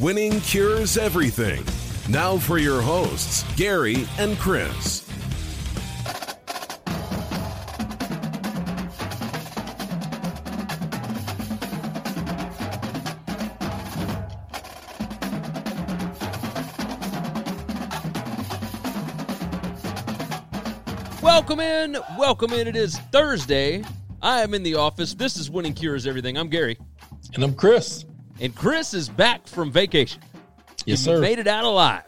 Winning cures everything. Now for your hosts, Gary and Chris. Welcome in, welcome in. It is Thursday. I am in the office. This is Winning Cures Everything. I'm Gary, And I'm Chris. And Chris is back from vacation. Yes, You sir. Made it out alive.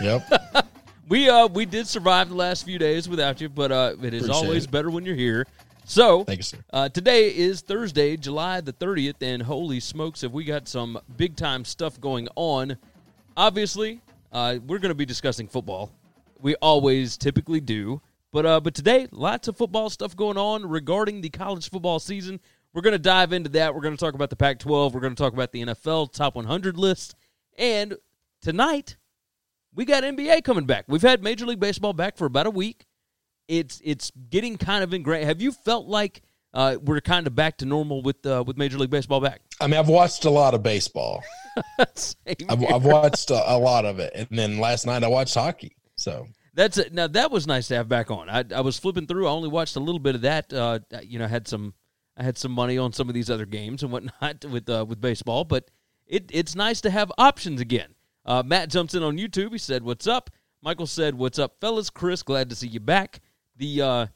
Yep. We uh we did survive the last few days without you, but uh it is Appreciate always it. better when you're here. So Thank you, sir. Uh, today is Thursday, July the 30th, and holy smokes, have we got some big time stuff going on. Obviously, uh, we're going to be discussing football. We always typically do. But, uh, but today, lots of football stuff going on regarding the college football season. We're going to dive into that. We're going to talk about the Pac 12. We're going to talk about the NFL top 100 list. And tonight, we got NBA coming back. We've had Major League Baseball back for about a week it's it's getting kind of ingrained. Have you felt like uh, we're kind of back to normal with uh, with Major League Baseball back? I mean, I've watched a lot of baseball. I've. I've watched a, a lot of it, and then last night I watched hockey. So That's it. Now that was nice to have back on. I, I was flipping through. I only watched a little bit of that. Uh, you know, had some I had some money on some of these other games and whatnot with uh, with baseball, but it it's nice to have options again. Uh, Matt jumps in on YouTube. He said, "What's up?" Michael said, "What's up, fellas?" Chris, glad to see you back. The uh,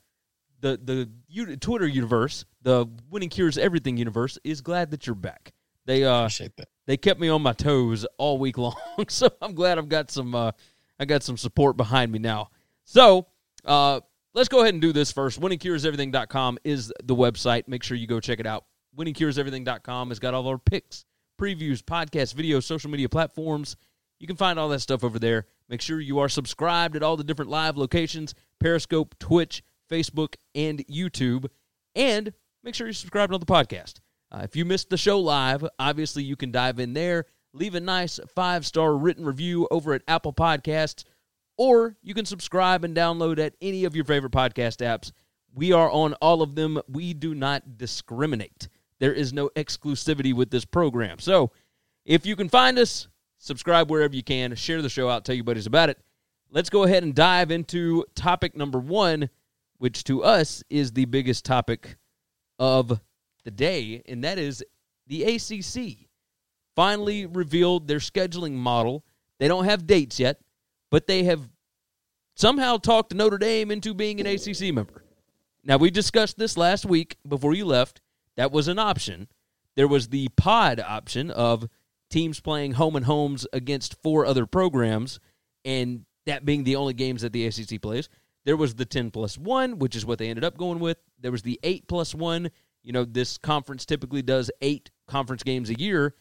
the the u- Twitter universe, the Winning Cures Everything universe, is glad that you're back. They uh, appreciate that. they kept me on my toes all week long. So I'm glad I've got some uh, I got some support behind me now. So uh, let's go ahead and do this first. WinningCuresEverything.com is the website. Make sure you go check it out. WinningCuresEverything.com has got all our picks, previews, podcasts, videos, social media platforms. You can find all that stuff over there. Make sure you are subscribed at all the different live locations Periscope, Twitch, Facebook, and YouTube. And make sure you're subscribed on the podcast. Uh, if you missed the show live, obviously you can dive in there, leave a nice five star written review over at Apple Podcasts, or you can subscribe and download at any of your favorite podcast apps. We are on all of them. We do not discriminate. There is no exclusivity with this program. So if you can find us, subscribe wherever you can, share the show out, tell your buddies about it. Let's go ahead and dive into topic number one, which to us is the biggest topic of the day, and that is the ACC finally revealed their scheduling model. They don't have dates yet, but they have somehow talked Notre Dame into being an ACC member. Now, we discussed this last week before you left. That was an option. There was the pod option of teams playing home and homes against four other programs, and that being the only games that the ACC plays. There was the 10 plus 1, which is what they ended up going with. There was the 8 plus 1. You know, this conference typically does eight conference games a year.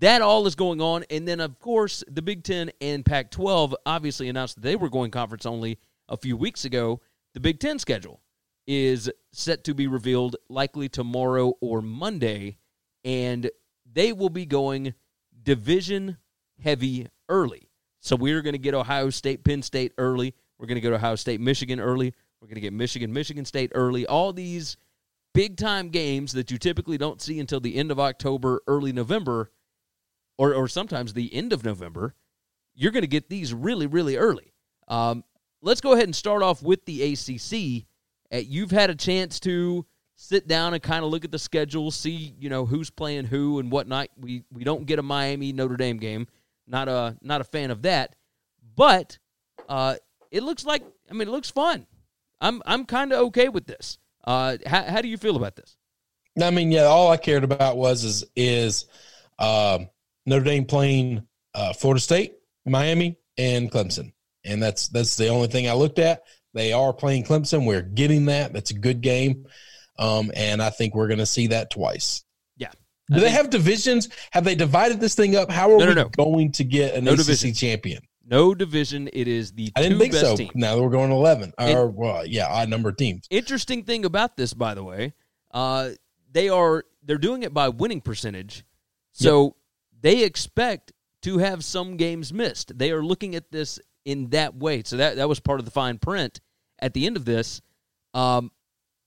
That all is going on. And then, of course, the Big Ten and Pac 12 obviously announced that they were going conference only a few weeks ago. The Big Ten schedule is set to be revealed likely tomorrow or Monday. And they will be going division heavy early. So we're going to get Ohio State, Penn State early. We're going to go to Ohio State, Michigan early. We're going to get Michigan, Michigan State early. All these big time games that you typically don't see until the end of October, early November, or, or sometimes the end of November, you're going to get these really, really early. Um, let's go ahead and start off with the ACC. Uh, you've had a chance to sit down and kind of look at the schedule, see you know who's playing who and whatnot. We we don't get a Miami Notre Dame game. Not a not a fan of that, but uh, it looks like I mean it looks fun. I'm I'm kind of okay with this. Uh, how, how do you feel about this? I mean, yeah, all I cared about was is is um, Notre Dame playing uh, Florida State, Miami, and Clemson, and that's that's the only thing I looked at. They are playing Clemson. We're getting that. That's a good game. Um, and I think we're going to see that twice. Yeah. Do I they think- have divisions? Have they divided this thing up? How are No, no, we no. going to get an No ACC division. champion? No division. It is the I didn't think so. teams. Now that we're going 11. It- or, well, yeah, odd number of teams. Interesting thing about this, by the way, uh, they are they're doing it by winning percentage, so they expect to have some games missed. They are looking at this in that way. So that that was part of the fine print at the end of this. Um,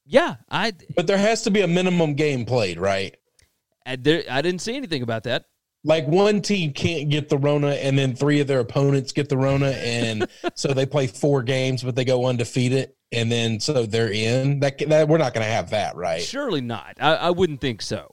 yeah, I But there has to be a minimum game played, right? I, there, I didn't see anything about that. Like one team can't get the Rona, and then three of their opponents get the Rona, and so they play four games, but they go undefeated, and then so they're in. That, that we're not going to have that, right? Surely not. I, I wouldn't think so.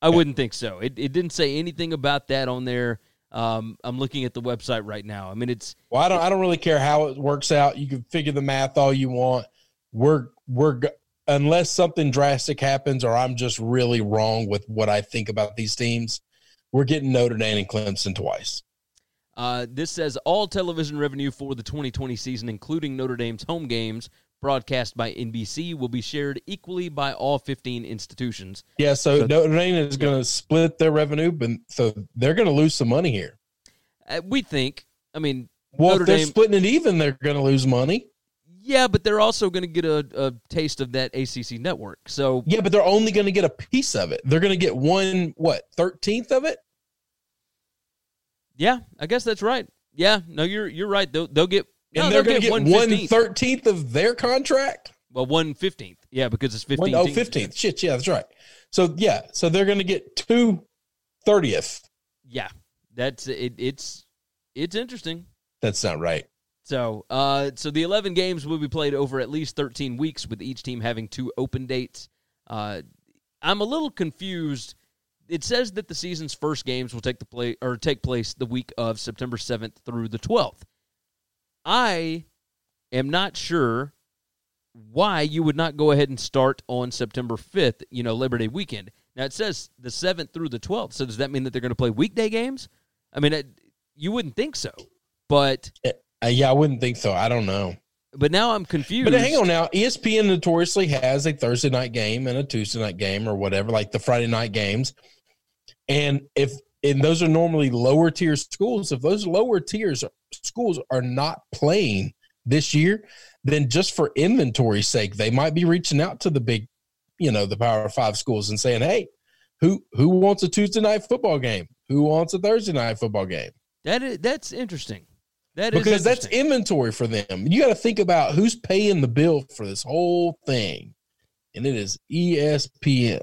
I wouldn't think so. It, it didn't say anything about that on there. Um, I'm looking at the website right now. I mean, it's Well, I don't. I don't really care how it works out. You can figure the math all you want. We're we're unless something drastic happens, or I'm just really wrong with what I think about these teams. We're getting Notre Dame and Clemson twice. Uh, this says all television revenue for the 2020 season, including Notre Dame's home games, broadcast by NBC, will be shared equally by all 15 institutions. Yeah, so, So- Notre Dame is going to split their revenue, but so they're going to lose some money here. Uh, we think, I mean, Well, Notre if they're Dame, splitting it even, they're going to lose money. yeah, but they're also going to get a, a taste of that ACC network. So, Yeah, but they're only going to get a piece of it. They're going to get one what thirteenth of it. yeah, I guess that's right. Yeah, no, you're you're right. They'll, they'll get And no, they're going to get one one 15th. thirteenth of their contract. Well, one fifteenth. Yeah, because it's fifteen. One, oh, teams. 15th. Shit, yeah, that's right. So yeah, so they're going to get two thirtieth. Yeah, that's it. It's it's interesting. That's not right. So, uh, so the eleven games will be played over at least thirteen weeks, with each team having two open dates. Uh, I'm a little confused. It says that the season's first games will take the play or take place the week of September 7th through the 12th. I am not sure why you would not go ahead and start on September 5th, you know, Labor Day weekend. Now it says the 7th through the 12th. So does that mean that they're going to play weekday games? I mean, it, you wouldn't think so. But Uh, yeah, I wouldn't think so. I don't know. but now I'm confused. But hang on now, ESPN notoriously has a Thursday night game and a Tuesday night game or whatever, like the Friday night games. And if and those are normally lower tier schools, if those lower tiers schools are not playing this year, then just for inventory sake, they might be reaching out to the big, you know, the Power Five schools and saying, "Hey, who who wants a Tuesday night football game? Who wants a Thursday night football game?" That is that's interesting. That is because that's inventory for them. You got to think about who's paying the bill for this whole thing, and it is ESPN.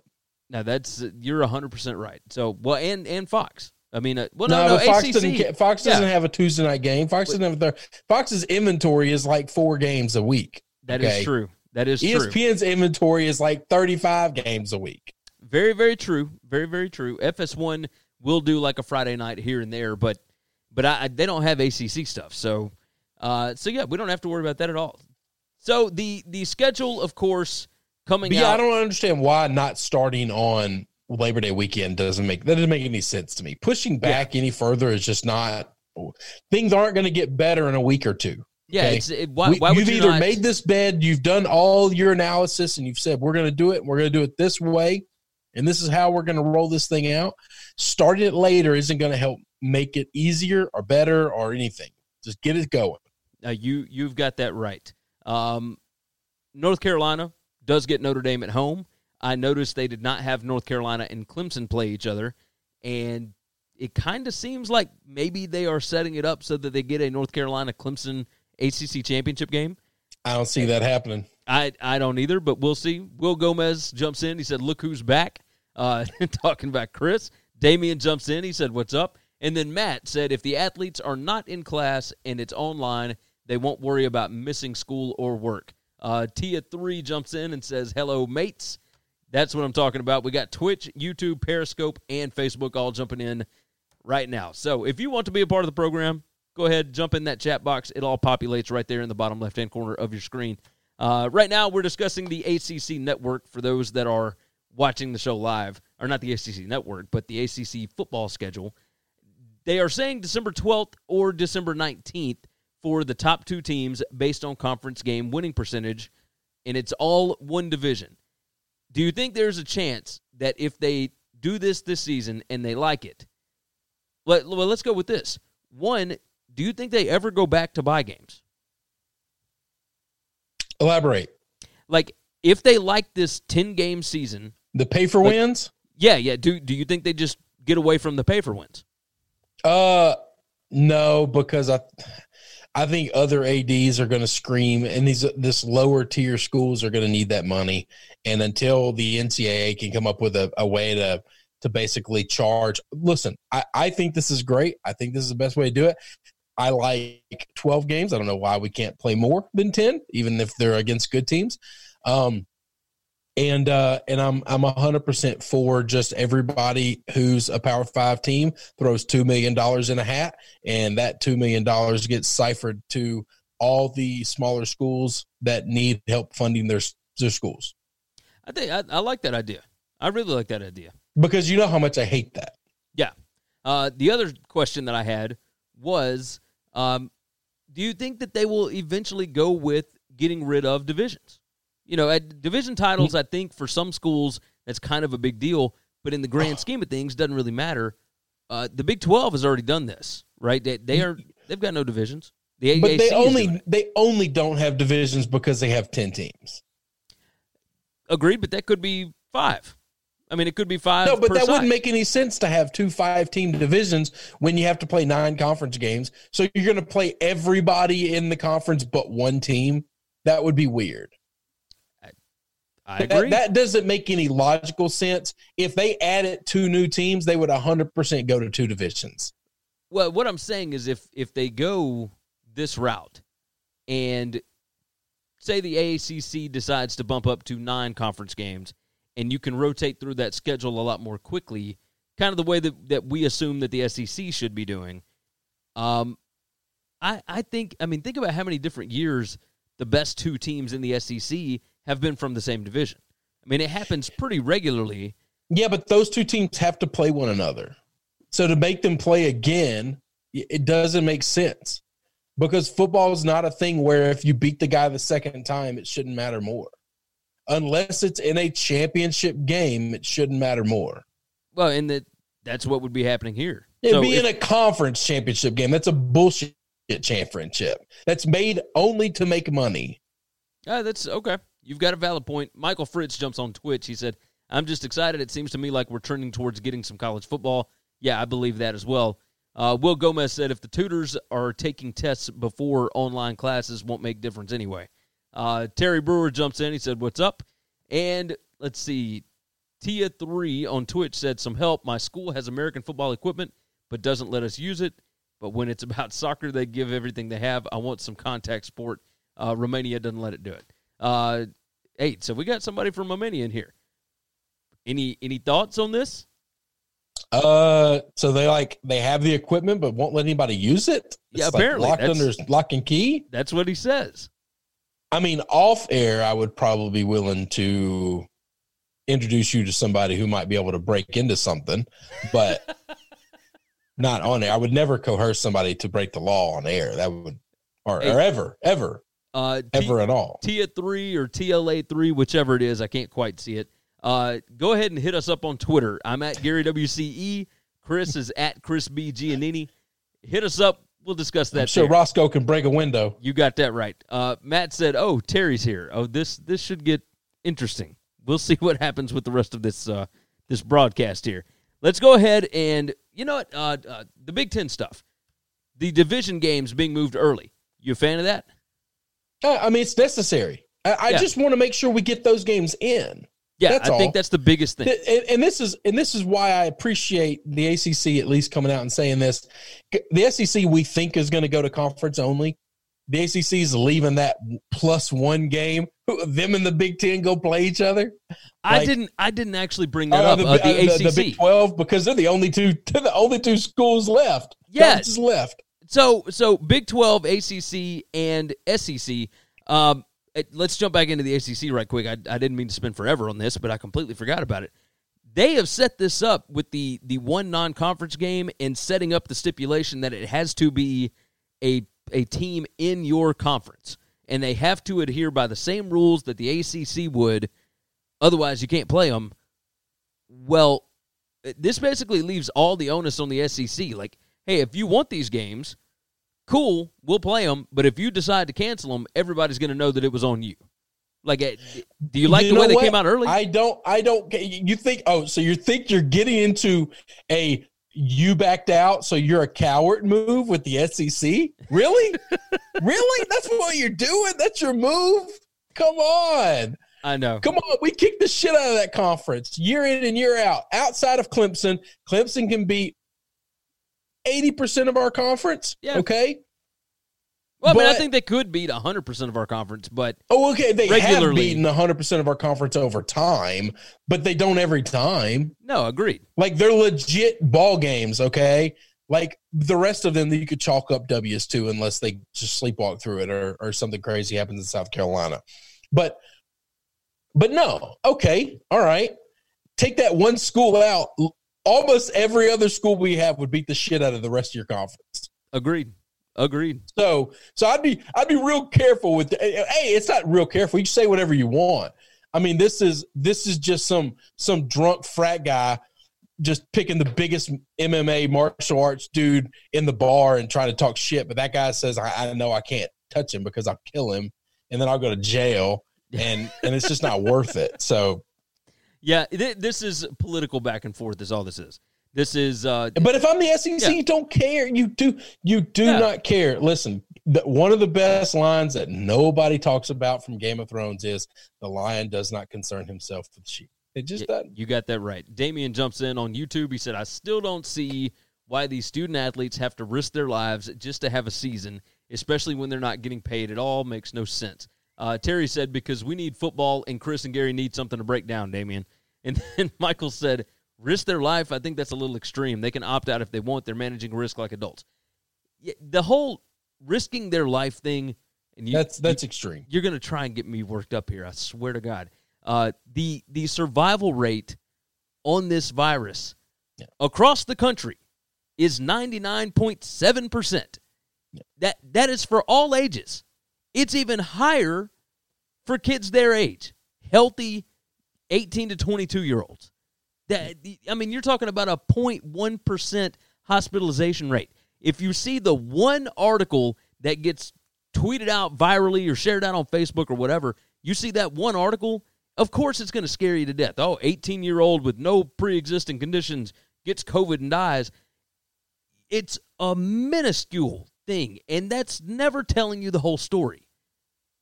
now that's you're 100 percent right. So well, and and Fox. I mean, uh, well, no, no, no, Fox ACC. doesn't. Fox Yeah. doesn't have a Tuesday night game. Fox doesn't have their Fox's inventory is like four games a week. That is okay. true. That is true. ESPN's inventory is like thirty-five games a week. Very, very true. Very, very true. FS1 will do like a Friday night here and there, but but I, they don't have ACC stuff. So uh, so yeah, we don't have to worry about that at all. So the the schedule, of course, coming But yeah, I don't understand why not starting on Labor Day weekend doesn't make that doesn't make any sense to me. Pushing back any further is just not. Things aren't going to get better in a week or two. yeah, okay. it's it, why, We- why would you've you either not, made this bed, you've done all your analysis, and you've said we're going to do it. and We're going to do it this way, and this is how we're going to roll this thing out. Starting it later isn't going to help make it easier or better or anything. Just get it going. Uh, you you've got that right. Um, North Carolina does get Notre Dame at home. I noticed they did not have North Carolina and Clemson play each other, and it kind of seems like maybe they are setting it up so that they get a North Carolina Clemson ACC championship game. I don't see that happening. I I don't either, but we'll see. Will Gomez jumps in. He said, "Look who's back." Uh, talking about Chris, Damian jumps in. He said, "What's up?" And then Matt said, "If the athletes are not in class and it's online, they won't worry about missing school or work." Uh, Tia three jumps in and says, "Hello, mates." That's what I'm talking about. We got Twitch, YouTube, Periscope, and Facebook all jumping in right now. So if you want to be a part of the program, go ahead, jump in that chat box. It all populates right there in the bottom left hand corner of your screen. Uh, right now, we're discussing the ACC network for those that are watching the show live, or not the ACC network, but the ACC football schedule. They are saying December 12th or December 19th for the top two teams based on conference game winning percentage, and it's all one division. Do you think there's a chance that if they do this this season and they like it, let, well, let's go with this. One, do you think they ever go back to buy games? Elaborate. Like, if they like this 10 game season, The pay for Like- wins? yeah, yeah. Do, do you think they just get away from the pay for wins? Uh, no, because I, I think other ads are going to scream, and these this lower tier schools are going to need that money. And until the NCAA can come up with a, a way to to basically charge, listen, I, I think this is great. I think this is the best way to do it. I like twelve games. I don't know why we can't play more than ten, even if they're against good teams. Um, and uh, and I'm I'm hundred percent for just everybody who's a Power Five team throws two million dollars in a hat, and that two million dollars gets ciphered to all the smaller schools that need help funding their their schools. I think I, I like that idea. I really like that idea. Because you know how much I hate that. Yeah. Uh, the other question that I had was um, do you think that they will eventually go with getting rid of divisions? You know, at division titles, I think for some schools that's kind of a big deal, but in the grand scheme of things, doesn't really matter. Uh, the Big Twelve has already done this, right? They, they are they've got no divisions. The But AAC they only they only don't have divisions because they have ten teams. agreed, but that could be five. I mean, it could be five. No, but that side. wouldn't make any sense to have two five team divisions when you have to play nine conference games. So you're going to play everybody in the conference but one team. That would be weird. I That, agree. that doesn't make any logical sense. If they added two new teams, they would 100% go to two divisions. Well, what I'm saying is if if they go this route and say the AACC decides to bump up to nine conference games and you can rotate through that schedule a lot more quickly, kind of the way that, that we assume that the SEC should be doing. Um, I I think I mean think about how many different years the best two teams in the SEC have been from the same division. I mean, it happens pretty regularly. Yeah, but those two teams have to play one another. So to make them play again, it doesn't make sense because football is not a thing where if you beat the guy the second time, it shouldn't matter more. Unless it's in a championship game, it shouldn't matter more. Well, and that that's what would be happening here. It'd So be if- in a conference championship game. That's a bullshit championship. That's made only to make money. Ah, that's okay. You've got a valid point. Michael Fritz jumps on Twitch. He said, I'm just excited. It seems to me like we're trending towards getting some college football. Yeah, I believe that as well. Uh, Will Gomez said, if the tutors are taking tests before online classes, won't make difference anyway. Uh, Terry Brewer jumps in. He said, What's up? And let's see. Tia3 on Twitch said, Some help. My school has American football equipment, but doesn't let us use it. But when it's about soccer, they give everything they have. I want some contact sport. Uh, Romania doesn't let it do it. Uh, hey, so we got somebody from Romania in here. Any any thoughts on this? Uh, so they like they have the equipment but won't let anybody use it. Yeah, like apparently, locked that's- under lock and key. That's what he says. I mean, off air, I would probably be willing to introduce you to somebody who might be able to break into something, but not on air. I would never coerce somebody to break the law on air. That would, or, Hey. or ever, ever, Uh, T- ever at all. Tia three or TLA three, whichever it is, I can't quite see it. Uh, go ahead and hit us up on Twitter. I'm at Gary WCE. Chris is at Chris B Giannini. Hit us up. We'll discuss that. I'm sure there. Roscoe can break a window. You got that right. Uh, Matt said, "Oh, Terry's here. Oh, this this should get interesting. We'll see what happens with the rest of this uh, this broadcast here. Let's go ahead and you know what uh, uh, the Big Ten stuff, the division games being moved early. You a fan of that? I mean, it's necessary. I, I Yeah. just want to make sure we get those games in. Yeah, That's I think that's the biggest thing. And, and this is and this is why I appreciate the ACC at least coming out and saying this. The SEC we think is going to go to conference only. The ACC is leaving that plus one game. Them and the Big Ten go play each other. I like- didn't. I didn't actually bring that Uh, up. the, uh, the, uh, ACC. Big Twelve because they're the only two. They're the only two schools left. Yes. Left. So so Big Twelve, ACC, and SEC. Um, let's jump back into the ACC right quick. I, I didn't mean to spend forever on this, but I completely forgot about it. They have set this up with the the one non conference game and setting up the stipulation that it has to be a a team in your conference, and they have to adhere by the same rules that the ACC would Otherwise, you can't play them. Well, this basically leaves all the onus on the SEC. Like, hey, if you want these games, cool, we'll play them. But if you decide to cancel them, everybody's going to know that it was on you. Like, eh, do you like You the way they what? came out early? I don't. I don't. You think? Oh, so you think you're getting into a you backed out, so you're a coward move with the SEC? Really? really? That's what you're doing? That's your move? Come on. I know. Come on, we kicked the shit out of that conference year in and year out. Outside of Clemson, Clemson can beat 80% of our conference. Yeah. Okay. Well, I mean, I think they could beat 100% of our conference, but Oh, okay. They Regularly. have beaten 100% of our conference over time, but they don't every time. no, agreed. Like they're legit ball games, okay? Like the rest of them that you could chalk up W's to unless they just sleepwalk through it or, or something crazy happens in South Carolina. But but no, okay, all right. Take that one school out. Almost every other school we have would beat the shit out of the rest of your conference. Agreed. Agreed. So so I'd be I'd be real careful with hey, it's not real careful. You say whatever you want. I mean, this is this is just some some drunk frat guy just picking the biggest MMA martial arts dude in the bar and trying to talk shit. But that guy says, I, I know I can't touch him because I'll kill him and then I'll go to jail and and it's just not worth it. So Yeah, th- this is political back and forth. Is all this is. This is uh, But if I'm the SEC, Yeah. you don't care. You do. You do Yeah. not care. Listen, the, one of the best lines that nobody talks about from Game of Thrones is the lion does not concern himself with sheep. It just y- doesn't. you got that right. Damien jumps in on YouTube. He said, "I still don't see why these student athletes have to risk their lives just to have a season, especially when they're not getting paid at all. Makes no sense." Uh, Terry said, "Because we need football, and Chris and Gary need something to break down." Damien, and then Michael said, "Risk their life? I think that's a little extreme. They can opt out if they want. They're managing risk like adults." The whole risking their life thing, and you, That's that's extreme. you're going to try and get me worked up here. I swear to God. Uh, the the survival rate on this virus Yeah. across the country is 99.7 percent. That that is for all ages. It's even higher for kids their age, healthy, 18 to 22 year olds. That I mean, you're talking about a 0.1 percent hospitalization rate. If you see the one article that gets tweeted out virally or shared out on Facebook or whatever, you see that one article, of course it's going to scare you to death. Oh, 18 year old with no pre existing conditions gets COVID and dies. It's a minuscule thing, and that's never telling you the whole story.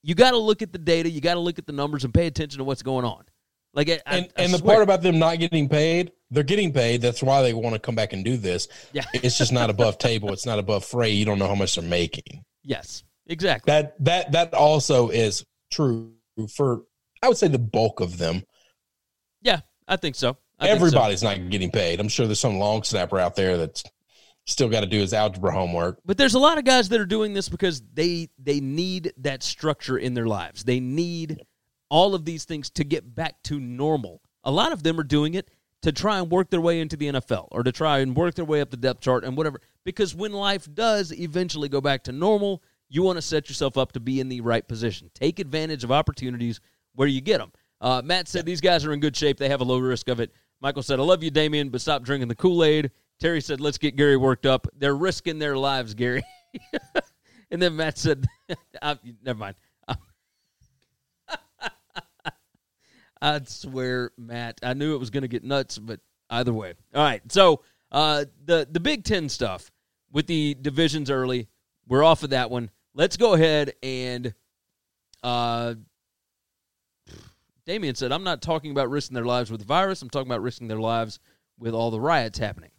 You got to look at the data, you got to look at the numbers, and pay attention to what's going on. Like, I, I- And I and the part about them not getting paid, they're getting paid. That's why they want to come back and do this. Yeah. It's just not above table. It's not above fray. You don't know how much they're making. yes, exactly. That that that also is true for I would say the bulk of them. yeah, I think so. I think so. Everybody's not getting paid. I'm sure there's some long snapper out there that's still got to do his algebra homework. But there's a lot of guys that are doing this because they they need that structure in their lives. They need all of these things to get back to normal. A lot of them are doing it to try and work their way into the NFL or to try and work their way up the depth chart and whatever. Because when life does eventually go back to normal, you want to set yourself up to be in the right position. Take advantage of opportunities where you get them. Uh, Matt said these guys are in good shape. They have a low risk of it. Michael said, I love you, Damien, but stop drinking the Kool Aid. Terry said, let's get Gary worked up. They're risking their lives, Gary. and then Matt said, I, never mind. I'd swear, Matt, I knew it was going to get nuts, but either way. All right. So uh, the, the Big Ten stuff with the divisions early, we're off of that one. Let's go ahead and uh, Damien said, I'm not talking about risking their lives with the virus. I'm talking about risking their lives with all the riots happening.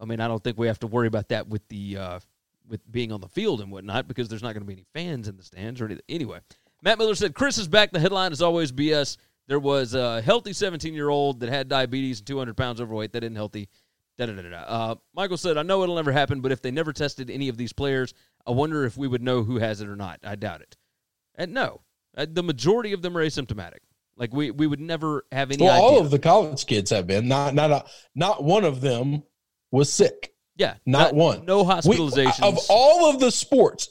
I mean, I don't think we have to worry about that with the uh, with being on the field and whatnot because there's not going to be any fans in the stands or anything. Anyway, Matt Miller said, Chris is back. The headline is always BS. There was a healthy 17 year old that had diabetes and 200 pounds overweight. That isn't healthy. Da, da, da, da. Uh, Michael said, I know it'll never happen, but if they never tested any of these players, I wonder if we would know who has it or not. I doubt it. And no, uh, the majority of them are asymptomatic. Like we, we would never have any Well, idea. all of the college kids have been. Not not a, not one of them was sick. yeah, not one. No We- of all of the sports,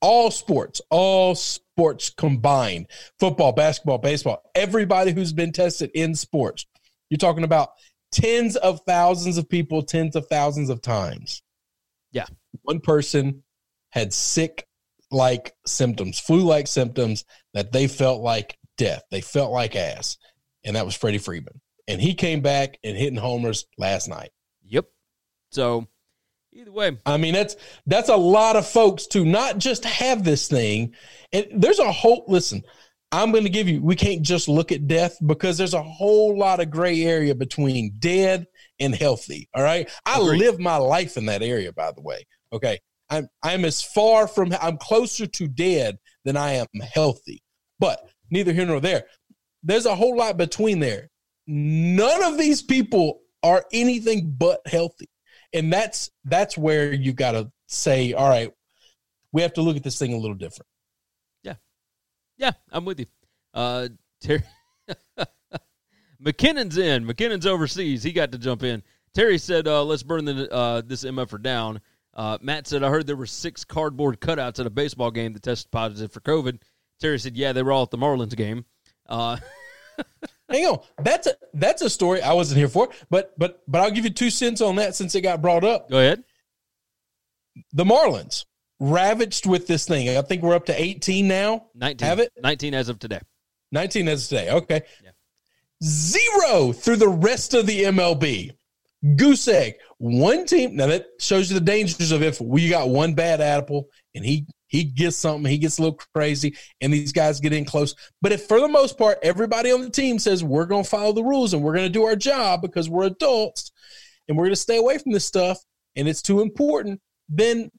all sports, all sports. Sports combined football, basketball, baseball, everybody who's been tested in sports. You're talking about tens of thousands of people, tens of thousands of times. Yeah. One person had sick like symptoms, flu like symptoms that they felt like death. They felt like ass. And that was Freddie Freeman. And he came back and hitting homers last night. Yep. So either way, I mean, that's that's a lot of folks to not just have this thing. And there's a whole listen, I'm going to give you we can't just look at death because there's a whole lot of gray area between dead and healthy. All right? I Agreed. live my life in that area by the way. Okay? I'm I'm as far from I'm closer to dead than I am healthy. But neither here nor there. There's a whole lot between there. None of these people are anything but healthy. And that's that's where you got to say, all right, we have to look at this thing a little different. Yeah, yeah, I'm with you. Uh, Terry McKinnon's in. McKinnon's overseas. He got to jump in. Terry said, uh, "Let's burn the, uh, this MFer down." Uh, Matt said, "I heard there were six cardboard cutouts at a baseball game that tested positive for COVID." Terry said, "Yeah, they were all at the Marlins game." Uh, Hang on, that's a that's a story I wasn't here for, but but but I'll give you two cents on that since it got brought up. go ahead. The Marlins ravaged with this thing. I think we're up to 18 now. 19. Have it? 19 as of today. 19 as of today. Okay. Yeah. Zero through the rest of the MLB. Goose egg. One team. Now that shows you the dangers of if we got one bad apple and he he gets something, he gets a little crazy, and these guys get in close. But if for the most part, everybody on the team says we're gonna follow the rules and we're gonna do our job because we're adults and we're gonna stay away from this stuff and it's too important, then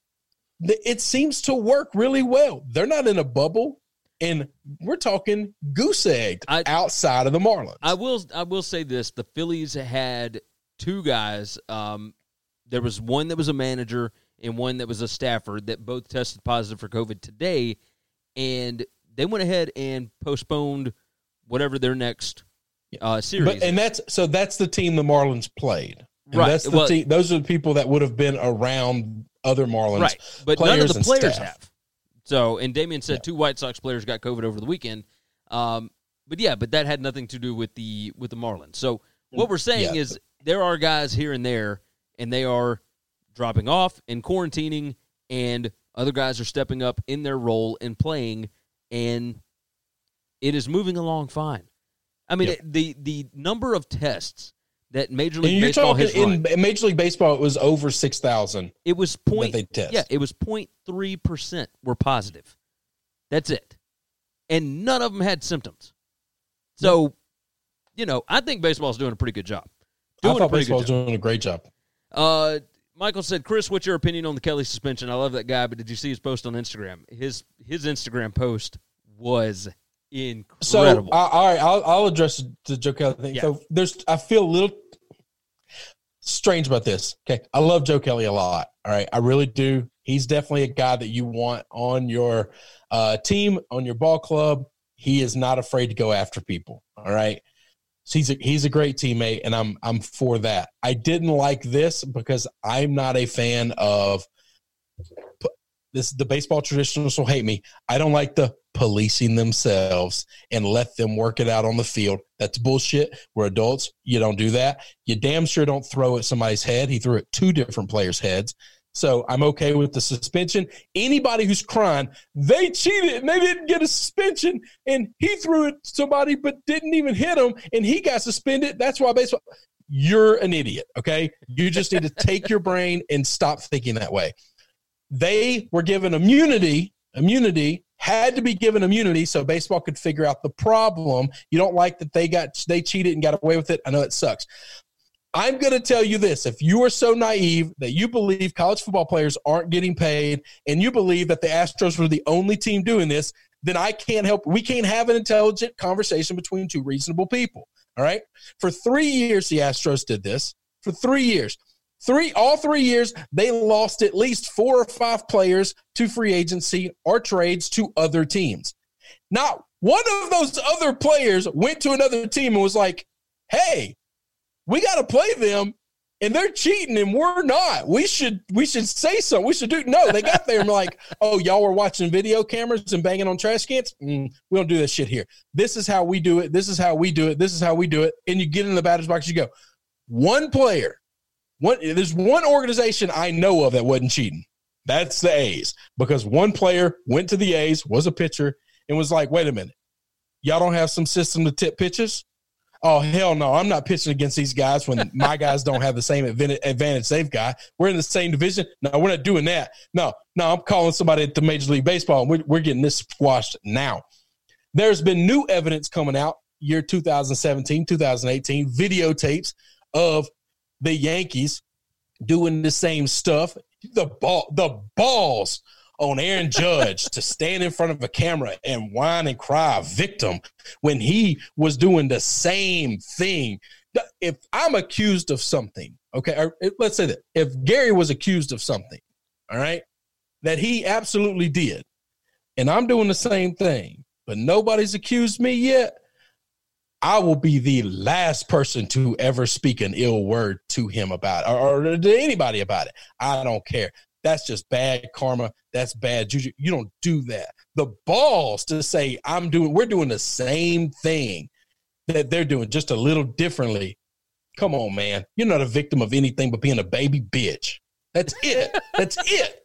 th- it seems to work really well. They're not in a bubble, and we're talking goose egg I- outside of the Marlins. I will I will say this: the Phillies had two guys. Um, there was one that was a manager and one that was a staffer that both tested positive for COVID today, and they went ahead and postponed whatever their next uh, series. but and that's so that's the team the Marlins played. And Right. That's the Well- team. Those are the people that would have been around other Marlins. right, but none of the players staff. have. So, and Damien said Yeah. two White Sox players got COVID over the weekend. Um, but yeah, but that had nothing to do with the with the Marlins. So what we're saying Yeah. is there are guys here and there, and they are dropping off and quarantining, and other guys are stepping up in their role and playing, and it is moving along fine. I mean, it- the the number of tests that Major League you're Baseball talking has run, in Major League Baseball, it was over six thousand it was that point they test. yeah, it was 0.3 percent were positive. That's it, and none of them had symptoms. So, you know, I think baseball's doing a pretty good job. I Doing a thought pretty baseball good was job. doing a great job. Uh, Michael said, "Chris, what's your opinion on the Kelly suspension? I love that guy, but did you see his post on Instagram? His his Instagram post was incredible. So, uh, all right, I'll, I'll address the Joe Kelly thing. Yeah. So, there's, I feel a little strange about this. Okay, I love Joe Kelly a lot. All right, I really do. He's definitely a guy that you want on your uh, team, on your ball club. He is not afraid to go after people. All right, he's a, he's a great teammate, and I'm I'm for that. I didn't like this because I'm not a fan of this. The baseball traditionalists will hate me. I don't like the policing themselves and let them work it out on the field. That's bullshit. We're adults. You don't do that. You damn sure don't throw at somebody's head. He threw at two different players' heads. So I'm okay with the suspension. Anybody who's crying, they cheated and they didn't get a suspension, and he threw at somebody but didn't even hit him, and he got suspended. That's why baseball. You're an idiot. Okay, you just need to take your brain and stop thinking that way. They were given immunity. Immunity had to be given immunity so baseball could figure out the problem. You don't like that they got they cheated and got away with it. I know it sucks. I'm going to tell you this. If you are so naive that you believe college football players aren't getting paid and you believe that the Astros were the only team doing this, then I can't help. We can't have an intelligent conversation between two reasonable people. All right. For three years, the Astros did this. For three years. Three, all three years, they lost at least four or five players to free agency or trades to other teams. Not one of those other players went to another team and was like, hey, we got to play them and they're cheating and we're not. We should we should say so. We should do no. They got there and like, oh, y'all were watching video cameras and banging on trash cans. Mm, we don't do this shit here. This is how we do it. This is how we do it. This is how we do it. And you get in the batter's box. You go, one player. One there's one organization I know of that wasn't cheating. That's the A's because one player went to the A's, was a pitcher, and was like, wait a minute, y'all don't have some system to tip pitches? Oh hell no, I'm not pitching against these guys when my guys don't have the same advantage they've got. We're in the same division. No, we're not doing that. No, no, I'm calling somebody at the Major League Baseball, we're, we're getting this squashed now. There's been new evidence coming out year 2017, 2018, videotapes of the Yankees doing the same stuff. The ball, the balls on Aaron Judge to stand in front of a camera and whine and cry victim when he was doing the same thing. If I'm accused of something, okay, or let's say that if Gary was accused of something, all right, that he absolutely did, and I'm doing the same thing, but nobody's accused me yet, I will be the last person to ever speak an ill word to him about or, or to anybody about it. I don't care. That's just bad karma. That's bad juju. You don't do that. The balls to say I'm doing, we're doing the same thing that they're doing, just a little differently. Come on, man. You're not a victim of anything but being a baby bitch. That's it. That's it.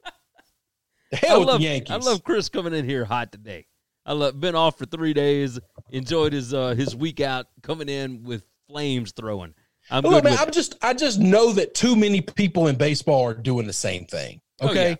Hell I with love, the Yankees. I love Chris coming in here hot today. I love been off for three days. Enjoyed his uh, his week out, coming in with flames throwing. I'm Look, man, I'm just I just know that too many people in baseball are doing the same thing. Oh, Okay. yeah.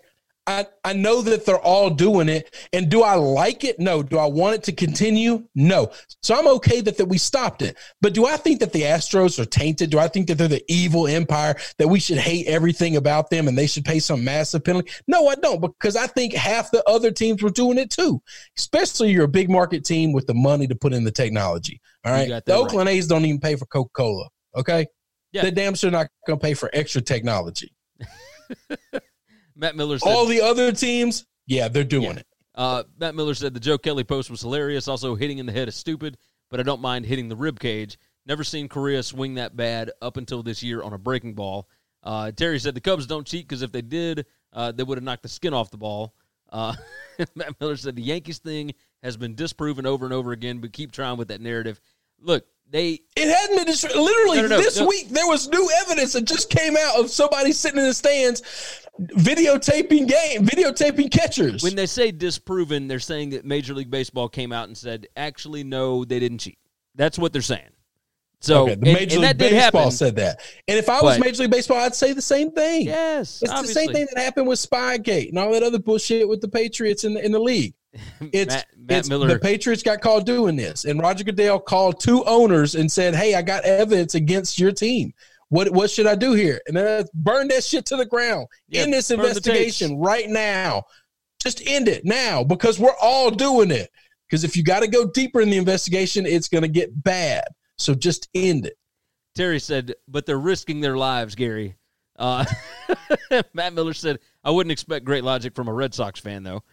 I, I know that they're all doing it. And do I like it? No. Do I want it to continue? No. So I'm okay that, that we stopped it. But do I think that the Astros are tainted? Do I think that they're the evil empire that we should hate everything about them and they should pay some massive penalty? No, I don't, because I think half the other teams were doing it too. Especially you're a big market team with the money to put in the technology. All right. The Oakland A's don't even pay for Coca Cola. Okay. Yeah. They damn sure not going to pay for extra technology. Matt Miller said All the other teams, yeah, they're doing Yeah. it. Uh, Matt Miller said the Joe Kelly post was hilarious. Also, hitting in the head is stupid, but I don't mind hitting the rib cage. Never seen Correa swing that bad up until this year on a breaking ball. Uh, Terry said the Cubs don't cheat because if they did, uh, they would have knocked the skin off the ball. Uh, Matt Miller said the Yankees thing has been disproven over and over again, but keep trying with that narrative. Look, they It hadn't been dis- literally No, no, no, this week. There was new evidence that just came out of somebody sitting in the stands videotaping game, videotaping catchers. when they say disproven, they're saying that Major League Baseball came out and said, actually, no, they didn't cheat. That's what they're saying. So, okay, the Major and League that Baseball happen. said that, and if I was But- Major League Baseball, I'd say the same thing. Yes, It's obviously. the same thing that happened with Spygate and all that other bullshit with the Patriots in the, in the league. It's, Matt- Matt it's Miller- the Patriots got called doing this, and Roger Goodell called two owners and said, "Hey, I got evidence against your team. What what should I do here?" And then burn that shit to the ground. Yeah, end this investigation right now. Just end it now because we're all doing it. Because if you got to go deeper in the investigation, it's going to get bad. So just end it. Terry said, but they're risking their lives, Gary. Uh, Matt Miller said, I wouldn't expect great logic from a Red Sox fan, though.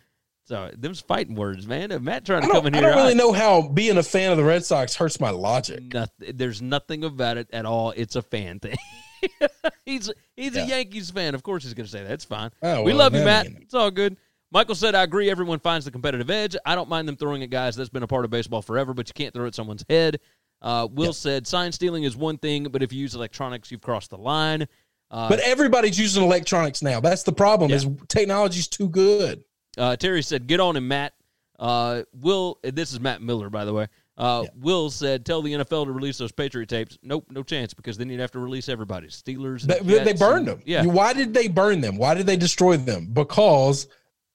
So, them's fighting words, man. If Matt trying to come in I here. don't really I- know how being a fan of the Red Sox hurts my logic. Noth- there's nothing about it at all. It's a fan thing. he's he's a Yankees fan. Of course, he's going to say that. It's fine. Oh, we love you, Matt. It's all good. Michael said, I agree. Everyone finds the competitive edge. I don't mind them throwing at guys. That's been a part of baseball forever, but you can't throw at someone's head. Uh, Will said, sign stealing is one thing, but if you use electronics, you've crossed the line. Uh, But everybody's using electronics now. That's the problem. Is technology's too good. Uh, Terry said, "Get on him, Matt." Uh, Will, this is Matt Miller, by the way. Uh, Yeah. Will said, "Tell the NFL to release those Patriot tapes." Nope, no chance because then you'd have to release everybody. Steelers, and They, they burned and- them. Yeah, Why did they burn them? Why did they destroy them? Because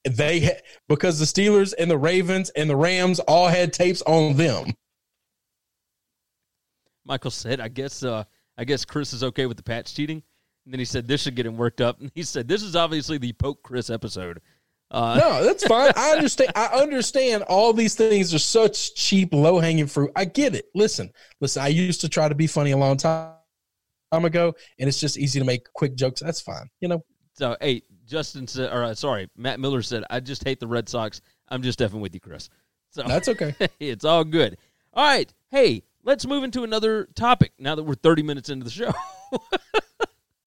they because the Steelers and the Ravens and the Rams all had tapes on them. Michael said, "I guess, uh, I guess Chris is okay with the patch cheating." And then he said, "This should get him worked up." And he said, "This is obviously the poke Chris episode." Uh, No, that's fine. I understand. I understand all these things are such cheap, low hanging fruit. I get it. Listen, listen. I used to try to be funny a long time time ago, and it's just easy to make quick jokes. That's fine. You know, So, hey, Justin said, or uh, sorry, Matt Miller said, "I just hate the Red Sox." I'm just effing with you, Chris. So that's okay. it's all good. All right. Hey, let's move into another topic now that we're 30 minutes into the show.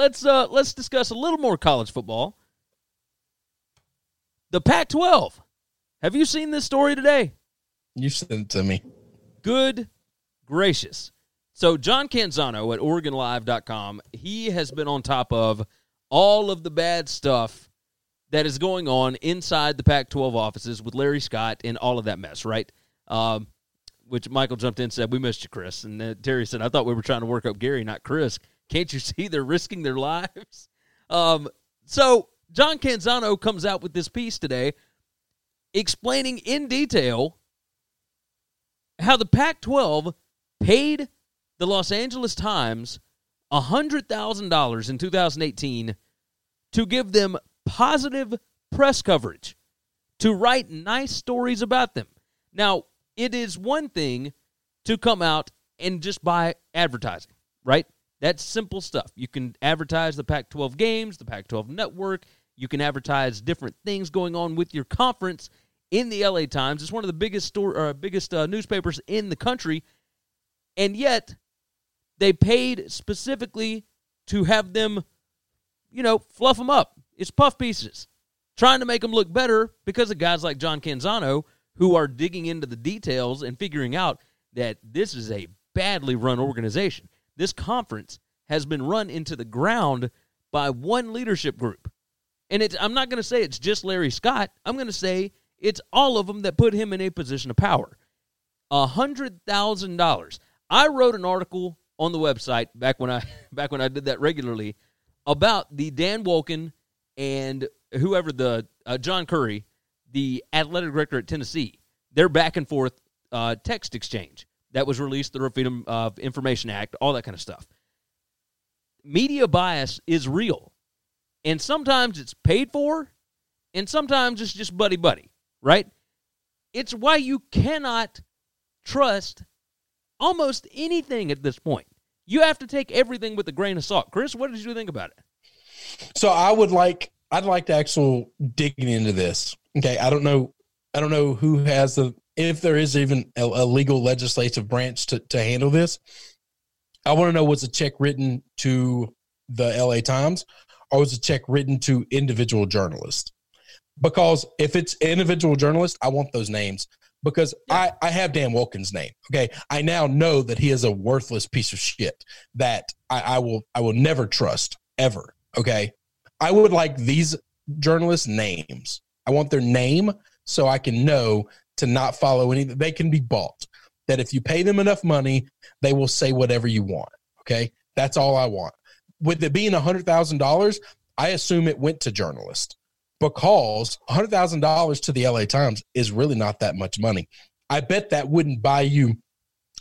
let's uh let's discuss a little more college football. The Pac-12. Have you seen this story today? You sent it to me. Good gracious. So John Canzano at OregonLive.com, he has been on top of all of the bad stuff that is going on inside the Pac-12 offices with Larry Scott and all of that mess, right? Um, which Michael jumped in and said, "We missed you, Chris." And uh, Terry said, "I thought we were trying to work up Gary, not Chris. Can't you see they're risking their lives?" Um, so John Canzano comes out with this piece today, explaining in detail how the Pac-12 paid the Los Angeles Times $100,000 in 2018 to give them positive press coverage, to write nice stories about them. Now, it is one thing to come out and just buy advertising, right? That's simple stuff. You can advertise the Pac 12 games, the Pac 12 network. You can advertise different things going on with your conference in the LA Times. It's one of the biggest store, or biggest uh, newspapers in the country, and yet they paid specifically to have them, you know, fluff them up. It's puff pieces, trying to make them look better because of guys like John Canzano who are digging into the details and figuring out that this is a badly run organization. This conference has been run into the ground by one leadership group. And it's, I'm not going to say it's just Larry Scott. I'm going to say it's all of them that put him in a position of power. $100,000. I wrote an article on the website back when I back when I did that regularly about the Dan Wolken and whoever the uh, John Currie, the athletic director at Tennessee, their back and forth uh, text exchange that was released through Freedom of Information Act, all that kind of stuff. Media bias is real, and sometimes it's paid for, and sometimes it's just buddy buddy, right? It's why you cannot trust almost anything at this point. You have to take everything with a grain of salt. Chris, what did you think about it? So I would like I'd like to actual digging into this. Okay, I don't know I don't know who has the if there is even a, a legal legislative branch to, to handle this. I want to know was a check written to the LA Times or was a check written to individual journalists? Because if it's individual journalists, I want those names because I, I have Dan Wilkins' name. Okay. I now know that he is a worthless piece of shit that I, I will I will never trust ever. Okay. I would like these journalists' names. I want their name so I can know to not follow any they can be bought. That if you pay them enough money, they will say whatever you want. Okay. That's all I want. With it being a hundred thousand dollars, I assume it went to journalists because $100,000 to the LA Times is really not that much money. I bet that wouldn't buy you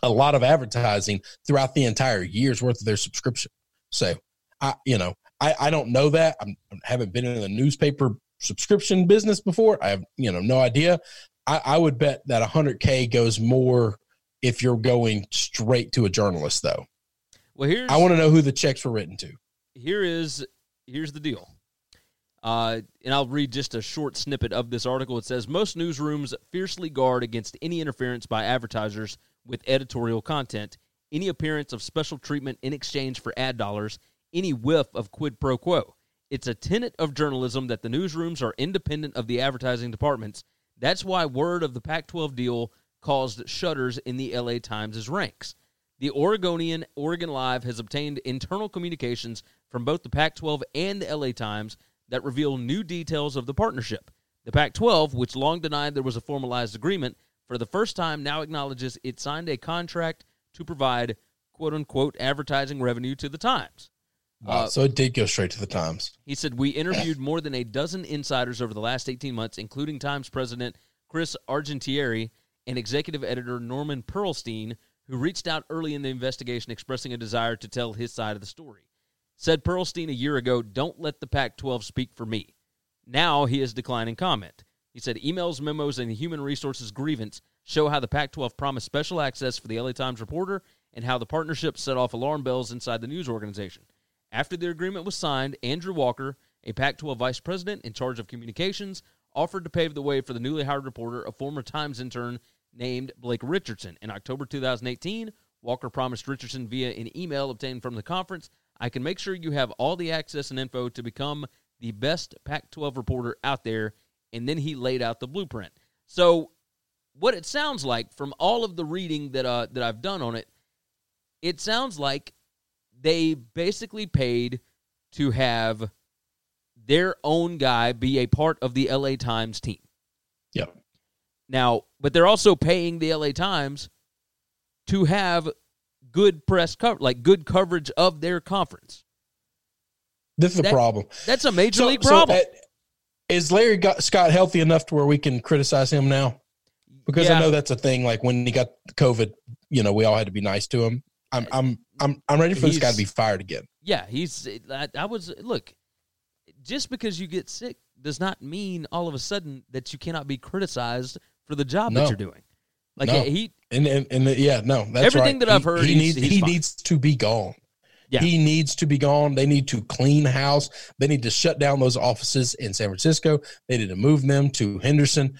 a lot of advertising throughout the entire year's worth of their subscription. So, I, you know, I, I don't know that. I'm, I haven't been in the newspaper subscription business before. I have, you know, no idea. I, I would bet that 100K goes more if you're going straight to a journalist, though. Well, here's I want to know who the checks were written to. here is here's the deal. Uh, and I'll read just a short snippet of this article. It says most newsrooms fiercely guard against any interference by advertisers with editorial content, any appearance of special treatment in exchange for ad dollars, any whiff of quid pro quo. It's a tenet of journalism that the newsrooms are independent of the advertising departments. That's why word of the Pac 12 deal caused shudders in the LA Times' ranks. The Oregonian, Oregon Live, has obtained internal communications from both the Pac 12 and the LA Times that reveal new details of the partnership. The Pac 12, which long denied there was a formalized agreement, for the first time now acknowledges it signed a contract to provide quote unquote advertising revenue to the Times. Wow, so it did go straight to the Times. He said, We interviewed more than a dozen insiders over the last 18 months, including Times president Chris Argentieri and executive editor Norman Pearlstine, who reached out early in the investigation expressing a desire to tell his side of the story. Said Pearlstine a year ago, Don't let the Pac 12 speak for me. Now he is declining comment. He said, Emails, memos, and human resources grievance show how the Pac 12 promised special access for the LA Times reporter and how the partnership set off alarm bells inside the news organization. After the agreement was signed, Andrew Walker, a Pac 12 vice president in charge of communications, offered to pave the way for the newly hired reporter, a former Times intern named Blake Richardson. In October 2018, Walker promised Richardson via an email obtained from the conference I can make sure you have all the access and info to become the best Pac 12 reporter out there. And then he laid out the blueprint. So, what it sounds like from all of the reading that, uh, that I've done on it, it sounds like they basically paid to have their own guy be a part of the LA Times team. Yep. Now, but they're also paying the LA Times to have good press cover, like good coverage of their conference. This is That- problem. That's a major So- league so, problem. uh, is Larry got, Scott healthy enough to where we can criticize him now? Because Yeah. I know that's a thing. Like when he got COVID, you know, we all had to be nice to him. I'm I'm I'm I'm ready for this guy to be fired again. yeah, he's. I, I was look. Just because you get sick does not mean all of a sudden that you cannot be criticized for the job No. that you're doing. Like No. he, And and, and the, yeah, no, that's Everything right. that I've He- heard, he, he's- needs he fine. needs to be gone. Yeah. He needs to be gone. They need to clean house. They need to shut down those offices in San Francisco. They need to move them to Henderson,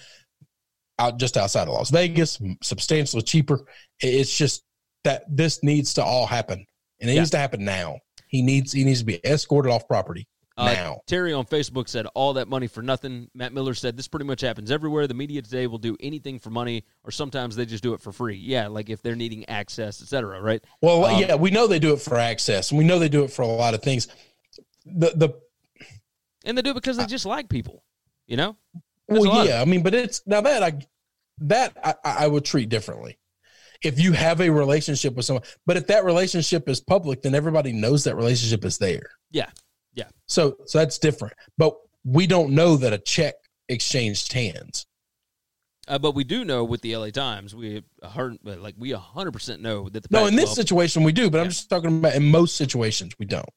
out just outside of Las Vegas, substantially cheaper. It's just that this needs to all happen, and it Yeah. needs to happen now. He needs he needs to be escorted off property Uh, now. Terry on Facebook said, all that money for nothing. Matt Miller said, this pretty much happens everywhere. The media today will do anything for money, or sometimes they just do it for free. Yeah, like if they're needing access, etc. right? Well, Um, yeah, we know they do it for access, and we know they do it for a lot of things. The the And they do it because they just like people, you know? There's a lot Well, of- yeah, I mean, but it's now that I that I, I would treat differently. If you have a relationship with someone, but if that relationship is public, then everybody knows that relationship is there. Yeah, yeah. So so that's different. But we don't know that a check exchanged hands. Uh, but we do know with the LA Times, we heard, like, we 100% know that the No, in this situation we do, but I'm just talking about in most situations we don't.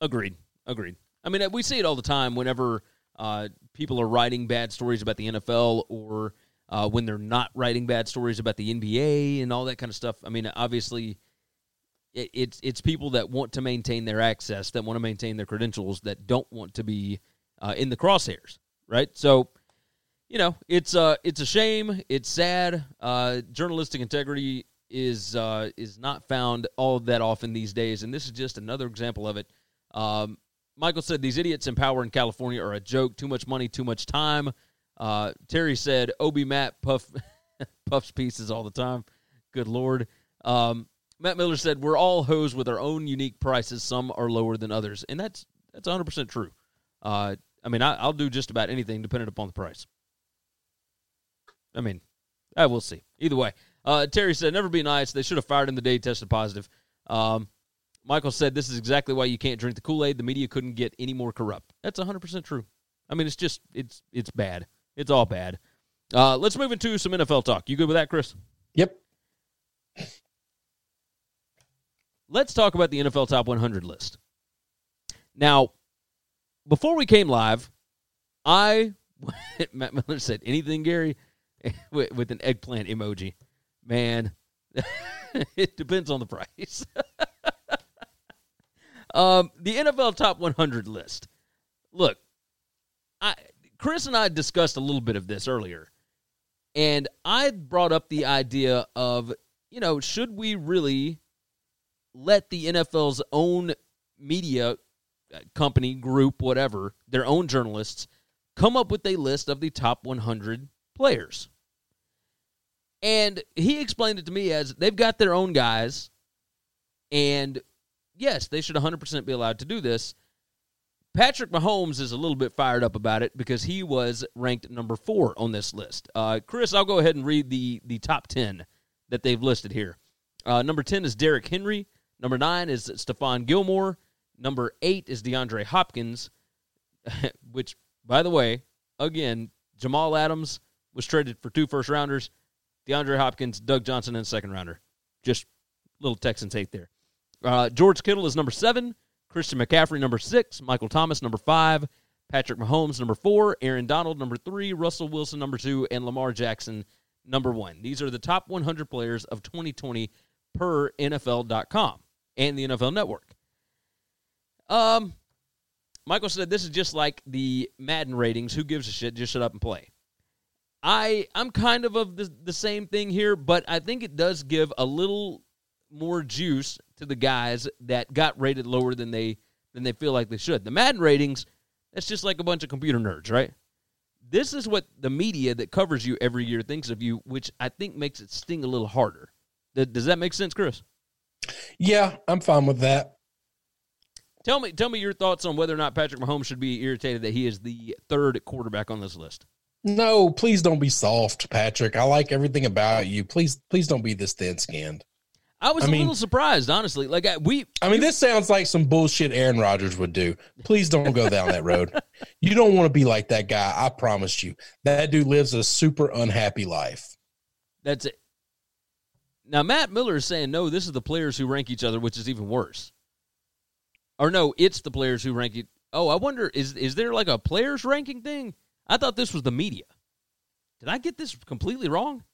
Agreed. Agreed. I mean, we see it all the time whenever uh, people are writing bad stories about the NFL or uh, when they're not writing bad stories about the NBA and all that kind of stuff. I mean, obviously, it, it's it's people that want to maintain their access, that want to maintain their credentials, that don't want to be uh, in the crosshairs, right? So, you know, it's uh, it's a shame. It's sad. Uh, journalistic integrity is uh, is not found all that often these days, and this is just another example of it. Um, Michael said these idiots in power in California are a joke. Too much money, too much time. Uh, Terry said Obi Matt puff puffs pieces all the time. Good lord. Um, Matt Miller said we're all hoes with our own unique prices. Some are lower than others, and that's that's 100 percent true. Uh, I mean, I, I'll do just about anything depending upon the price. I mean, I will see. Either way, uh, Terry said never be nice. They should have fired him the day he tested positive. Um, Michael said this is exactly why you can't drink the Kool Aid. The media couldn't get any more corrupt. That's 100 percent true. I mean, it's just it's it's bad. It's all bad. Uh, let's move into some NFL talk. You good with that, Chris? Yep. let's talk about the NFL Top 100 list. Now, before we came live, I Matt Miller said anything, Gary, with, with an eggplant emoji. Man, it depends on the price. um, the NFL Top 100 list. Look, I Chris and I discussed a little bit of this earlier, and I brought up the idea of you know should we really let the NFL's own media uh, company, group, whatever, their own journalists, come up with a list of the top 100 players. And he explained it to me as they've got their own guys, and yes, they should 100% be allowed to do this. Patrick Mahomes is a little bit fired up about it because he was ranked number four on this list. Uh, Chris, I'll go ahead and read the the top ten that they've listed here. Uh, number ten is Derrick Henry. Number nine is Stephon Gilmore. Number eight is DeAndre Hopkins, which, by the way, again, Jamal Adams was traded for two first rounders. DeAndre Hopkins, Doug Johnson, and second rounder. Just little Texans hate there. Uh, George Kittle is number seven. Christian McCaffrey, number six. Michael Thomas, number five. Patrick Mahomes, number four. Aaron Donald, number three. Russell Wilson, number two. And Lamar Jackson, number one. These are the top 100 players of 2020 per NFL.com and the NFL Network. Um, Michael said this is just like the Madden ratings. Who gives a shit? Just shut up and play. I I'm kind of of the, the same thing here, but I think it does give a little more juice to the guys that got rated lower than they than they feel like they should. The Madden ratings, that's just like a bunch of computer nerds, right? This is what the media that covers you every year thinks of you, which I think makes it sting a little harder. Does that make sense, Chris? Yeah, I'm fine with that. Tell me, tell me your thoughts on whether or not Patrick Mahomes should be irritated that he is the third quarterback on this list. No, please don't be soft, Patrick. I like everything about you. Please, please don't be this thin skinned. I was I a mean, little surprised, honestly. Like I, we, I mean, this sounds like some bullshit Aaron Rodgers would do. Please don't go down that road. You don't want to be like that guy. I promise you. That dude lives a super unhappy life. That's it. Now Matt Miller is saying no. This is the players who rank each other, which is even worse. Or no, it's the players who rank it. Oh, I wonder is is there like a players ranking thing? I thought this was the media. Did I get this completely wrong?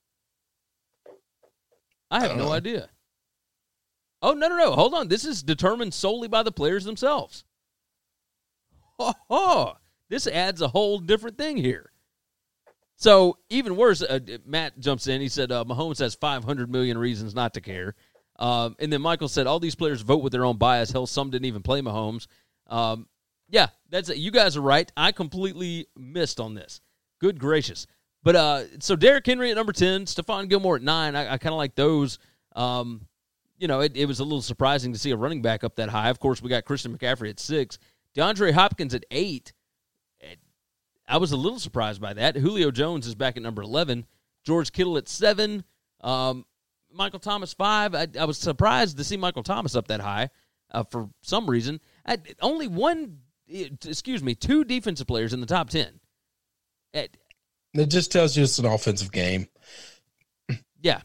I have I no know. idea. Oh no no no! Hold on. This is determined solely by the players themselves. Oh, oh this adds a whole different thing here. So even worse, uh, Matt jumps in. He said uh, Mahomes has 500 million reasons not to care. Um, and then Michael said all these players vote with their own bias. Hell, some didn't even play Mahomes. Um, yeah, that's it. You guys are right. I completely missed on this. Good gracious. But uh, so Derrick Henry at number 10, Stephon Gilmore at nine. I, I kind of like those. Um, you know, it, it was a little surprising to see a running back up that high. Of course, we got Christian McCaffrey at six, DeAndre Hopkins at eight. I was a little surprised by that. Julio Jones is back at number 11. George Kittle at seven. Um, Michael Thomas five. I, I, was surprised to see Michael Thomas up that high uh, for some reason. I, only one, excuse me, two defensive players in the top ten. It, it just tells you it's an offensive game. Yeah.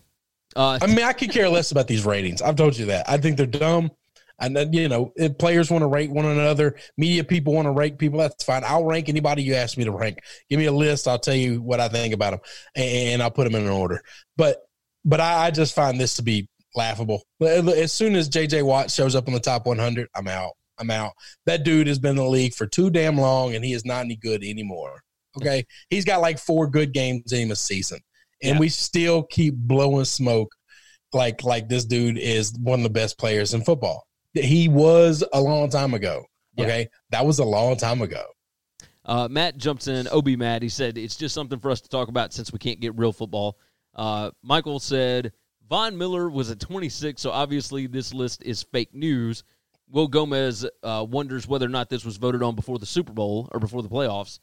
Uh, I mean, I could care less about these ratings. I've told you that. I think they're dumb. And then, you know, if players want to rate one another, media people want to rank people, that's fine. I'll rank anybody you ask me to rank. Give me a list. I'll tell you what I think about them and I'll put them in an order. But but I, I just find this to be laughable. As soon as JJ Watt shows up in the top 100, I'm out. I'm out. That dude has been in the league for too damn long, and he is not any good anymore. Okay, he's got like four good games in a season, and yeah. we still keep blowing smoke like like this dude is one of the best players in football. He was a long time ago. Okay, yeah. that was a long time ago. Uh, Matt jumps in. Ob Matt. He said it's just something for us to talk about since we can't get real football. Uh, Michael said Von Miller was at 26, so obviously this list is fake news. Will Gomez uh, wonders whether or not this was voted on before the Super Bowl or before the playoffs.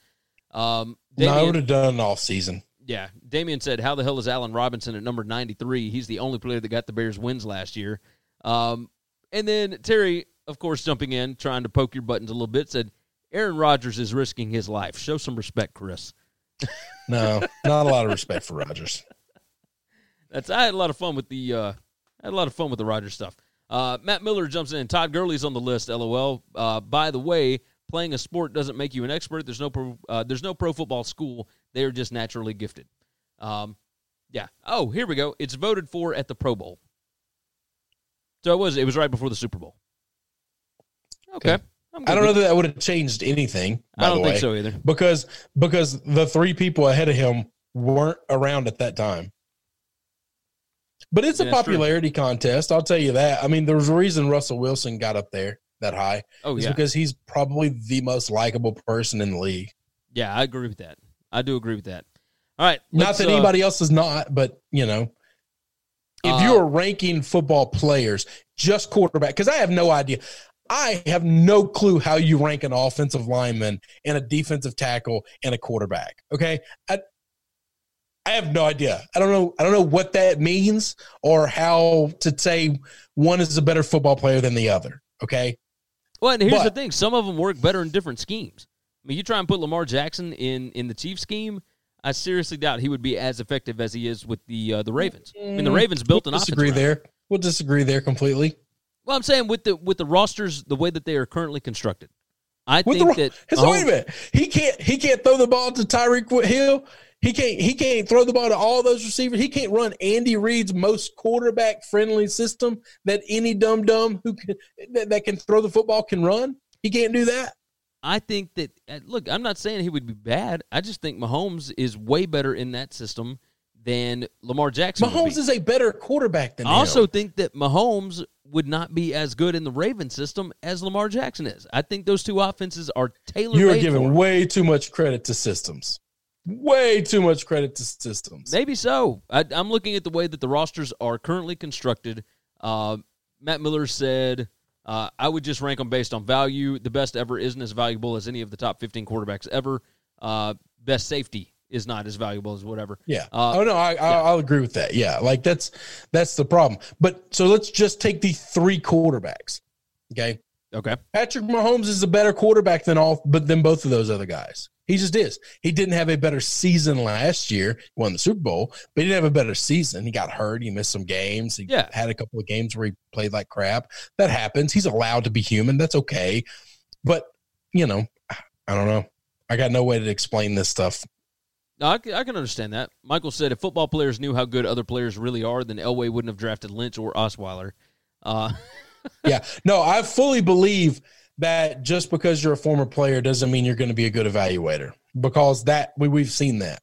Um, Damien, no, I would have done off season. Yeah. Damien said, How the hell is Allen Robinson at number 93? He's the only player that got the Bears wins last year. Um, and then Terry, of course, jumping in, trying to poke your buttons a little bit, said, Aaron Rodgers is risking his life. Show some respect, Chris. no, not a lot of respect for Rodgers. That's I had a lot of fun with the uh, I had a lot of fun with the Rogers stuff. Uh, Matt Miller jumps in. Todd Gurley's on the list. LOL. Uh, by the way, playing a sport doesn't make you an expert. There's no pro, uh, there's no pro football school. They are just naturally gifted. Um, yeah. Oh, here we go. It's voted for at the Pro Bowl. So it was it was right before the Super Bowl. Okay. okay. I don't know that that would have changed anything. I don't think so either. Because because the three people ahead of him weren't around at that time. But it's a popularity contest. I'll tell you that. I mean, there's a reason Russell Wilson got up there that high. Oh, yeah. because he's probably the most likable person in the league. Yeah, I agree with that. I do agree with that. All right. Not that uh, anybody else is not, but you know, if Uh, you are ranking football players just quarterback, because I have no idea. I have no clue how you rank an offensive lineman and a defensive tackle and a quarterback. Okay. I, I have no idea. I don't know. I don't know what that means or how to say one is a better football player than the other. Okay. Well, and here's the thing: some of them work better in different schemes. I mean, you try and put Lamar Jackson in in the Chiefs scheme. I seriously doubt he would be as effective as he is with the uh, the Ravens. I mean, the Ravens built an we'll offense. disagree around him. there. We'll disagree there completely. Well, I'm saying with the with the rosters the way that they are currently constructed, I With think the, that so wait a minute. He can't. He can't throw the ball to Tyreek Hill. He can't. He can't throw the ball to all those receivers. He can't run Andy Reid's most quarterback friendly system that any dumb dumb who can that, that can throw the football can run. He can't do that. I think that uh, look, I'm not saying he would be bad. I just think Mahomes is way better in that system than Lamar Jackson. would Mahomes is a better quarterback than I also think that Mahomes would not be as good in the Ravens system as Lamar Jackson is. I think those two offenses are tailored. You are giving way too much credit to systems. Way too much credit to systems. Maybe so. I, I'm looking at the way that the rosters are currently constructed. Uh, Matt Miller said, uh, I would just rank them based on value. The best ever isn't as valuable as any of the top 15 quarterbacks ever. Uh, best safety is not as valuable as whatever. Yeah. Uh, oh no, I, I I'll agree with that. Yeah, like that's that's the problem. But so let's just take the three quarterbacks. Okay. Okay. Patrick Mahomes is a better quarterback than all, but than both of those other guys. He just is. He didn't have a better season last year. He won the Super Bowl, but he didn't have a better season. He got hurt. He missed some games. He Yeah. had a couple of games where he played like crap. That happens. He's allowed to be human. That's okay. But you know, I don't know. I got no way to explain this stuff. No, I, can- I can understand that. Michael said if football players knew how good other players really are, then Elway wouldn't have drafted Lynch or Osweiler. Uh, yeah. No, I fully believe that just because you're a former player doesn't mean you're going to be a good evaluator because that we, we've seen that.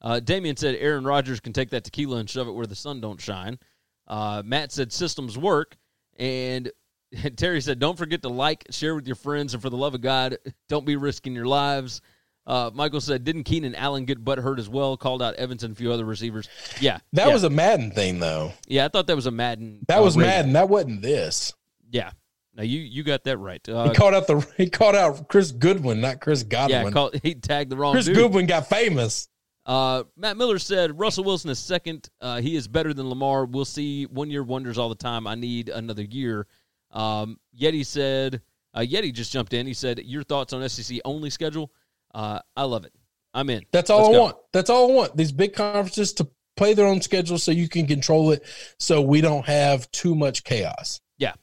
Uh, Damien said Aaron Rodgers can take that tequila and shove it where the sun don't shine. Uh, Matt said systems work, and Terry said don't forget to like, share with your friends, and for the love of God, don't be risking your lives. Uh, Michael said didn't Keenan Allen get butt hurt as well? Called out Evans and a few other receivers. Yeah, That yeah. was a Madden thing though. yeah. I thought that was a Madden. That uh, was rating. Madden. That wasn't this. Yeah. Now you you got that right. Uh, He called out the he called out Chris Goodwin, not Chris Godwin. yeah, call, he tagged the wrong Chris dude. Goodwin got famous. Uh, Matt Miller said Russell Wilson is second. Uh, he is better than Lamar. We'll see. One year wonders all the time. I need another year. Um, Yeti said. Uh, Yeti just jumped in. He said, "Your thoughts on SEC only schedule? Uh, I love it. I'm in. That's all Let's I go. want. That's all I want. These big conferences to play their own schedule so you can control it so we don't have too much chaos. Yeah.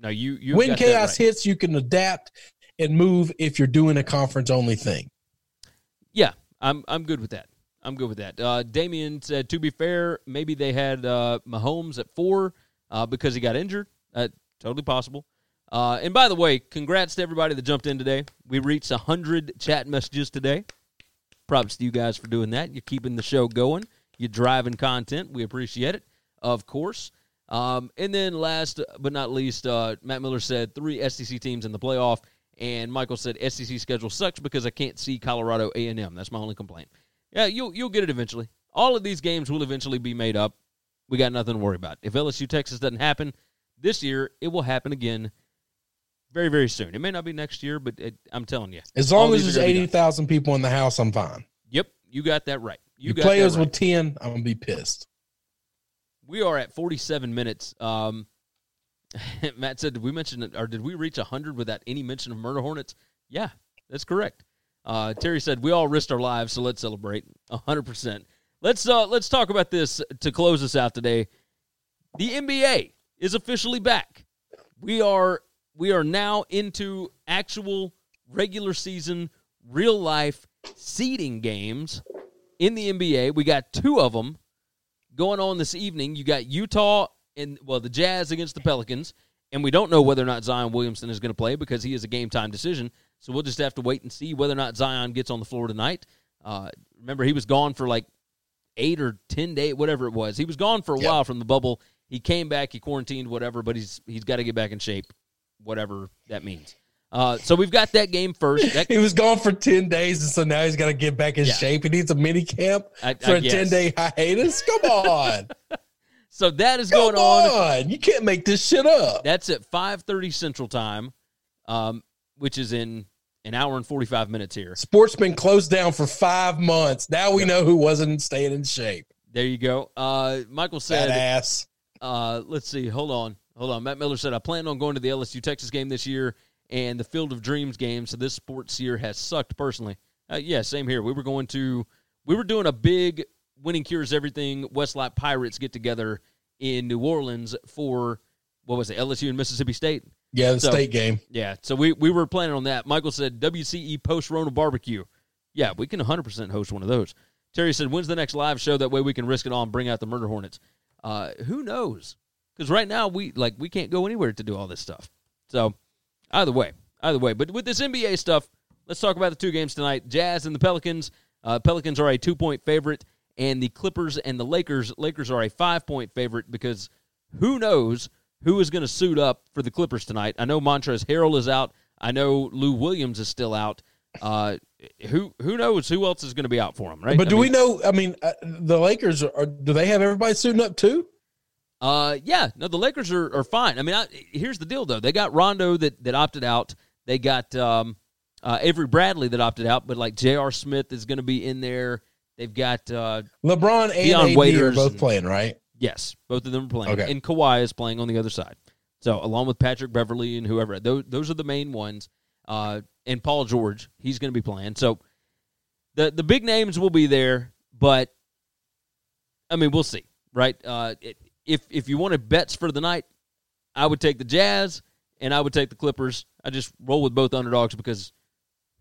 No, you you when chaos right. hits, you can adapt and move if you're doing a conference only thing. Yeah, I'm I'm good with that. I'm good with that. Uh, Damien said, to be fair, maybe they had uh, Mahomes at four uh, because he got injured. Uh, totally possible. Uh, and by the way, congrats to everybody that jumped in today. We reached 100 chat messages today. Props to you guys for doing that. You're keeping the show going. You're driving content. We appreciate it, of course. Um, and then last but not least, uh, Matt Miller said three SEC teams in the playoff, and Michael said SEC schedule sucks because I can't see Colorado A and M. That's my only complaint. Yeah, you'll you'll get it eventually. All of these games will eventually be made up. We got nothing to worry about. If LSU Texas doesn't happen this year, it will happen again very very soon. It may not be next year, but it, I'm telling you, As long as there's are gonna be done. eighty thousand people in the house, I'm fine. Yep, you got that right. You, You, got play that us right. with ten, I'm gonna be pissed. We are at 47 minutes. Um, Matt said, "Did we mention it, or did we reach 100 without any mention of murder hornets?" Yeah, that's correct. Uh, Terry said, "We all risked our lives, so let's celebrate 100." percent Let's uh, let's talk about this to close us out today. The NBA is officially back. We are we are now into actual regular season, real life seeding games in the NBA. We got two of them going on this evening. You got Utah and well, the Jazz against the Pelicans, and we don't know whether or not Zion Williamson is going to play because he is a game time decision. So we'll just have to wait and see whether or not Zion gets on the floor tonight. Uh, remember, he was gone for like eight or ten days, whatever it was. He was gone for a Yep. while from the bubble. He came back, he quarantined, whatever, but he's he's got to get back in shape, whatever that means. Uh, so we've got that game first. That, He was gone for 10 days, and so now he's got to get back in Yeah. shape. He needs a mini camp I- for I a guess. 10 day hiatus. Come on. so that is Come going on. on. You can't make this shit up. That's at 5:30 Central Time, um, which is in an hour and 45 minutes here. Sports been closed down for five months. Now we know who wasn't staying in shape. There you go. Uh, Michael said, Badass. uh, let's see, hold on, hold on. Matt Miller said, I plan on going to the LSU Texas game this year and the Field of Dreams game. So this sports year has sucked personally. Uh, yeah, same here. We were going to, we were doing a big winning cures everything Westlake Pirates get together in New Orleans for what was it, LSU and Mississippi State. Yeah, the So- state game. Yeah, so we, we were planning on that. Michael said WCE post Rona barbecue. Yeah, we can 100% host one of those. Terry said, when's the next live show? That way we can risk it all and bring out the Murder Hornets. Uh, who knows? Because right now we like we can't go anywhere to do all this stuff. So either way, either way. But with this NBA stuff, let's talk about the two games tonight: Jazz and the Pelicans. Uh, Pelicans are a two point favorite, and the Clippers and the Lakers. Lakers are a five point favorite because who knows who is going to suit up for the Clippers tonight? I know Montrezl Harrell is out. I know Lou Williams is still out. Uh, who who knows who else is going to be out for them? Right? But I do we know? I mean, uh, the Lakers are. Do they have everybody suiting up too? Uh, yeah, no, the Lakers are, are fine. I mean, I, here's the deal though: they got Rondo that that opted out. They got um, uh, Avery Bradley that opted out, but like J.R. Smith is going to be in there. They've got uh, LeBron and Dion AD are Waiters both and- playing, right? yes, both of them are playing, Okay. and Kawhi is playing on the other side. So along with Patrick Beverley and whoever, those those are the main ones. Uh, and Paul George, he's going to be playing. So the the big names will be there, but I mean, we'll see, right? Uh, it, if if you wanted bets for the night, I would take the Jazz and I would take the Clippers. I just roll with both underdogs because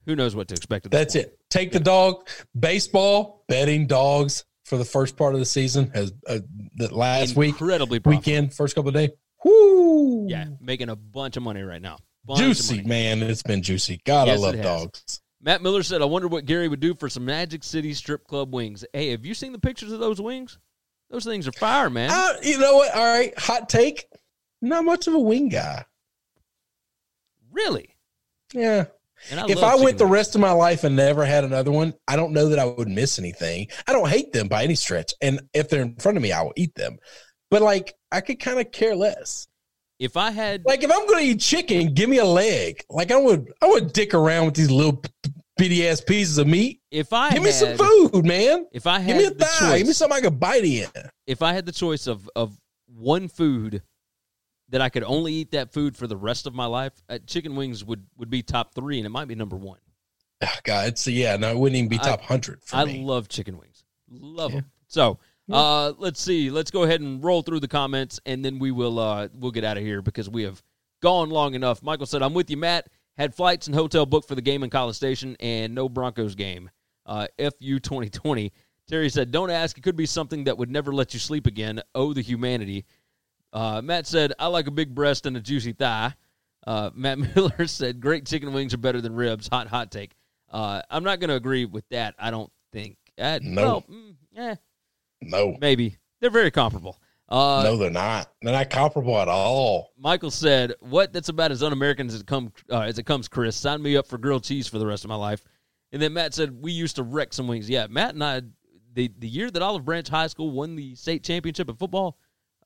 who knows what to expect. At That's point. it. Take the dog. Baseball betting dogs for the first part of the season has uh, the last week Incredibly weekend first couple of days. Whoo! Yeah, making a bunch of money right now. Bunch juicy man. It's been juicy. God, Yes, I love dogs. Matt Miller said, "I wonder what Gary would do for some Magic City strip club wings." Hey, have you seen the pictures of those wings? Those things are fire, man. Uh, you know what? All right, hot take. Not much of a wing guy. really? Yeah. I if I went the wings. rest of my life and never had another one, I don't know that I would miss anything. I don't hate them by any stretch. And if they're in front of me, I will eat them. But like, I could kind of care less. if I had Like, if I'm going to eat chicken, give me a leg. Like, I would, I would dick around with these little bitty ass pieces of meat. if I Give me had, some food, man. If I Give me a had the thigh. Give me something I could bite in. if I had the choice of of one food that I could only eat that food for the rest of my life, uh, chicken wings would would be top three, and it might be number one. Oh, God, it's yeah. No, it wouldn't even be top hundred I me. love chicken wings. Love them. So uh, let's see. Let's go ahead and roll through the comments, and then we will uh, we'll get out of here because we have gone long enough. Michael said, "I'm with you, Matt. Had flights and hotel booked for the game in College Station, and no Broncos game. Uh, FU 2020." Terry said, "Don't ask. It could be something that would never let you sleep again. Oh, the humanity." Uh, Matt said, "I like a big breast and a juicy thigh." Uh, Matt Miller said, "Great chicken wings are better than ribs." Hot, hot take. Uh, I'm not going to agree with that. I don't think. Uh, No. well, mm, eh, no, maybe they're very comparable. Uh, no, they're not. They're not comparable at all. Michael said, "What? That's about as un-American as it come uh, as it comes." Chris, sign me up for grilled cheese for the rest of my life. And then Matt said, "We used to wreck some wings." Yeah, Matt and I, the the year that Olive Branch High School won the state championship in football,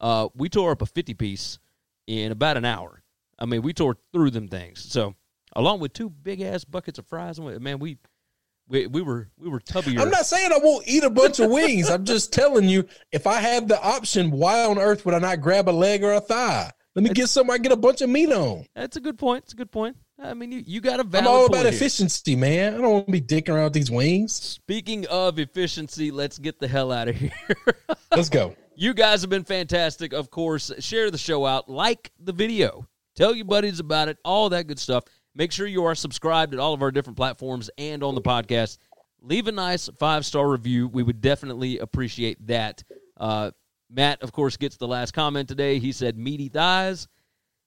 uh, we tore up a fifty piece in about an hour. I mean, we tore through them things. So, along with two big ass buckets of fries, and man, we we, we were we were tubbier. I'm not saying I won't eat a bunch of wings. I'm just telling you, if I have the option, why on earth would I not grab a leg or a thigh? Let me get something I get a bunch of meat on. That's a good point. It's a good point. I mean, you, you got a I'm valid all point about here. efficiency, man. I don't want to be dicking around with these wings. Speaking of efficiency, let's get the hell out of here. Let's go. you guys have been fantastic. Of course, share the show out, like the video, tell your buddies about it, all that good stuff. Make sure you are subscribed at all of our different platforms and on the podcast. Leave a nice five star review. We would definitely appreciate that. Uh, Matt, of course, gets the last comment today. He said, meaty thighs.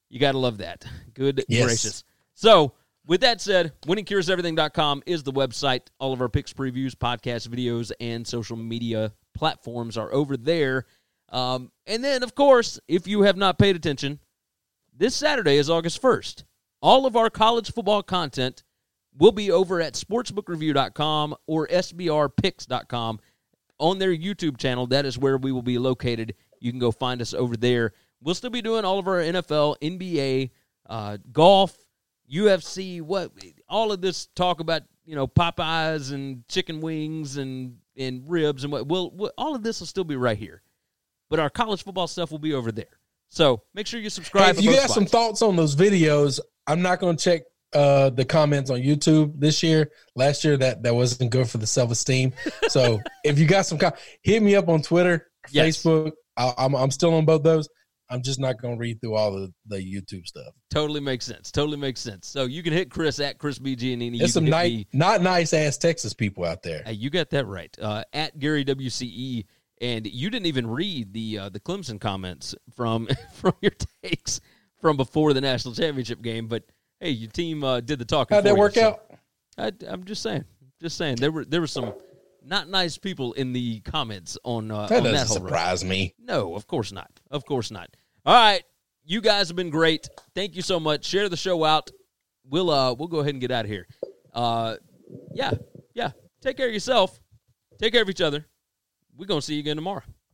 You got to love that. Good Yes. gracious. So, with that said, winningcureseverything.com is the website. All of our picks, previews, podcast videos, and social media platforms are over there. Um, and then, of course, if you have not paid attention, this Saturday is August 1st. All of our college football content will be over at sportsbookreview.com or sbrpicks.com on their YouTube channel. That is where we will be located. You can go find us over there. We'll still be doing all of our NFL, NBA, uh, golf, UFC, what all of this talk about you know Popeyes and chicken wings and and ribs and what. We'll, we'll all of this will still be right here, but our college football stuff will be over there. So make sure you subscribe. Hey, if you got some thoughts on those videos, I'm not going to check uh, the comments on YouTube this year. Last year that that wasn't good for the self esteem. So if you got some, com- hit me up on Twitter, Yes. Facebook. I, I'm I'm still on both those. I'm just not going to read through all the the YouTube stuff. Totally makes sense. Totally makes sense. So you can hit Chris at Chris B Giannini. There's some nice, me- not nice ass Texas people out there. Hey, you got that right. Uh, at Gary WCE, and you didn't even read the uh, the Clemson comments from from your takes from before the national championship game. But hey, your team uh, did the talking. How'd that you, work so out? I, I'm just saying, just saying there were there were some not nice people in the comments on uh, That on doesn't run. surprise me. No, of course not. Of course not. All right, you guys have been great. Thank you so much. Share the show out. We'll uh we'll go ahead and get out of here. Uh, yeah, yeah. Take care of yourself. Take care of each other. We're gonna see you again tomorrow.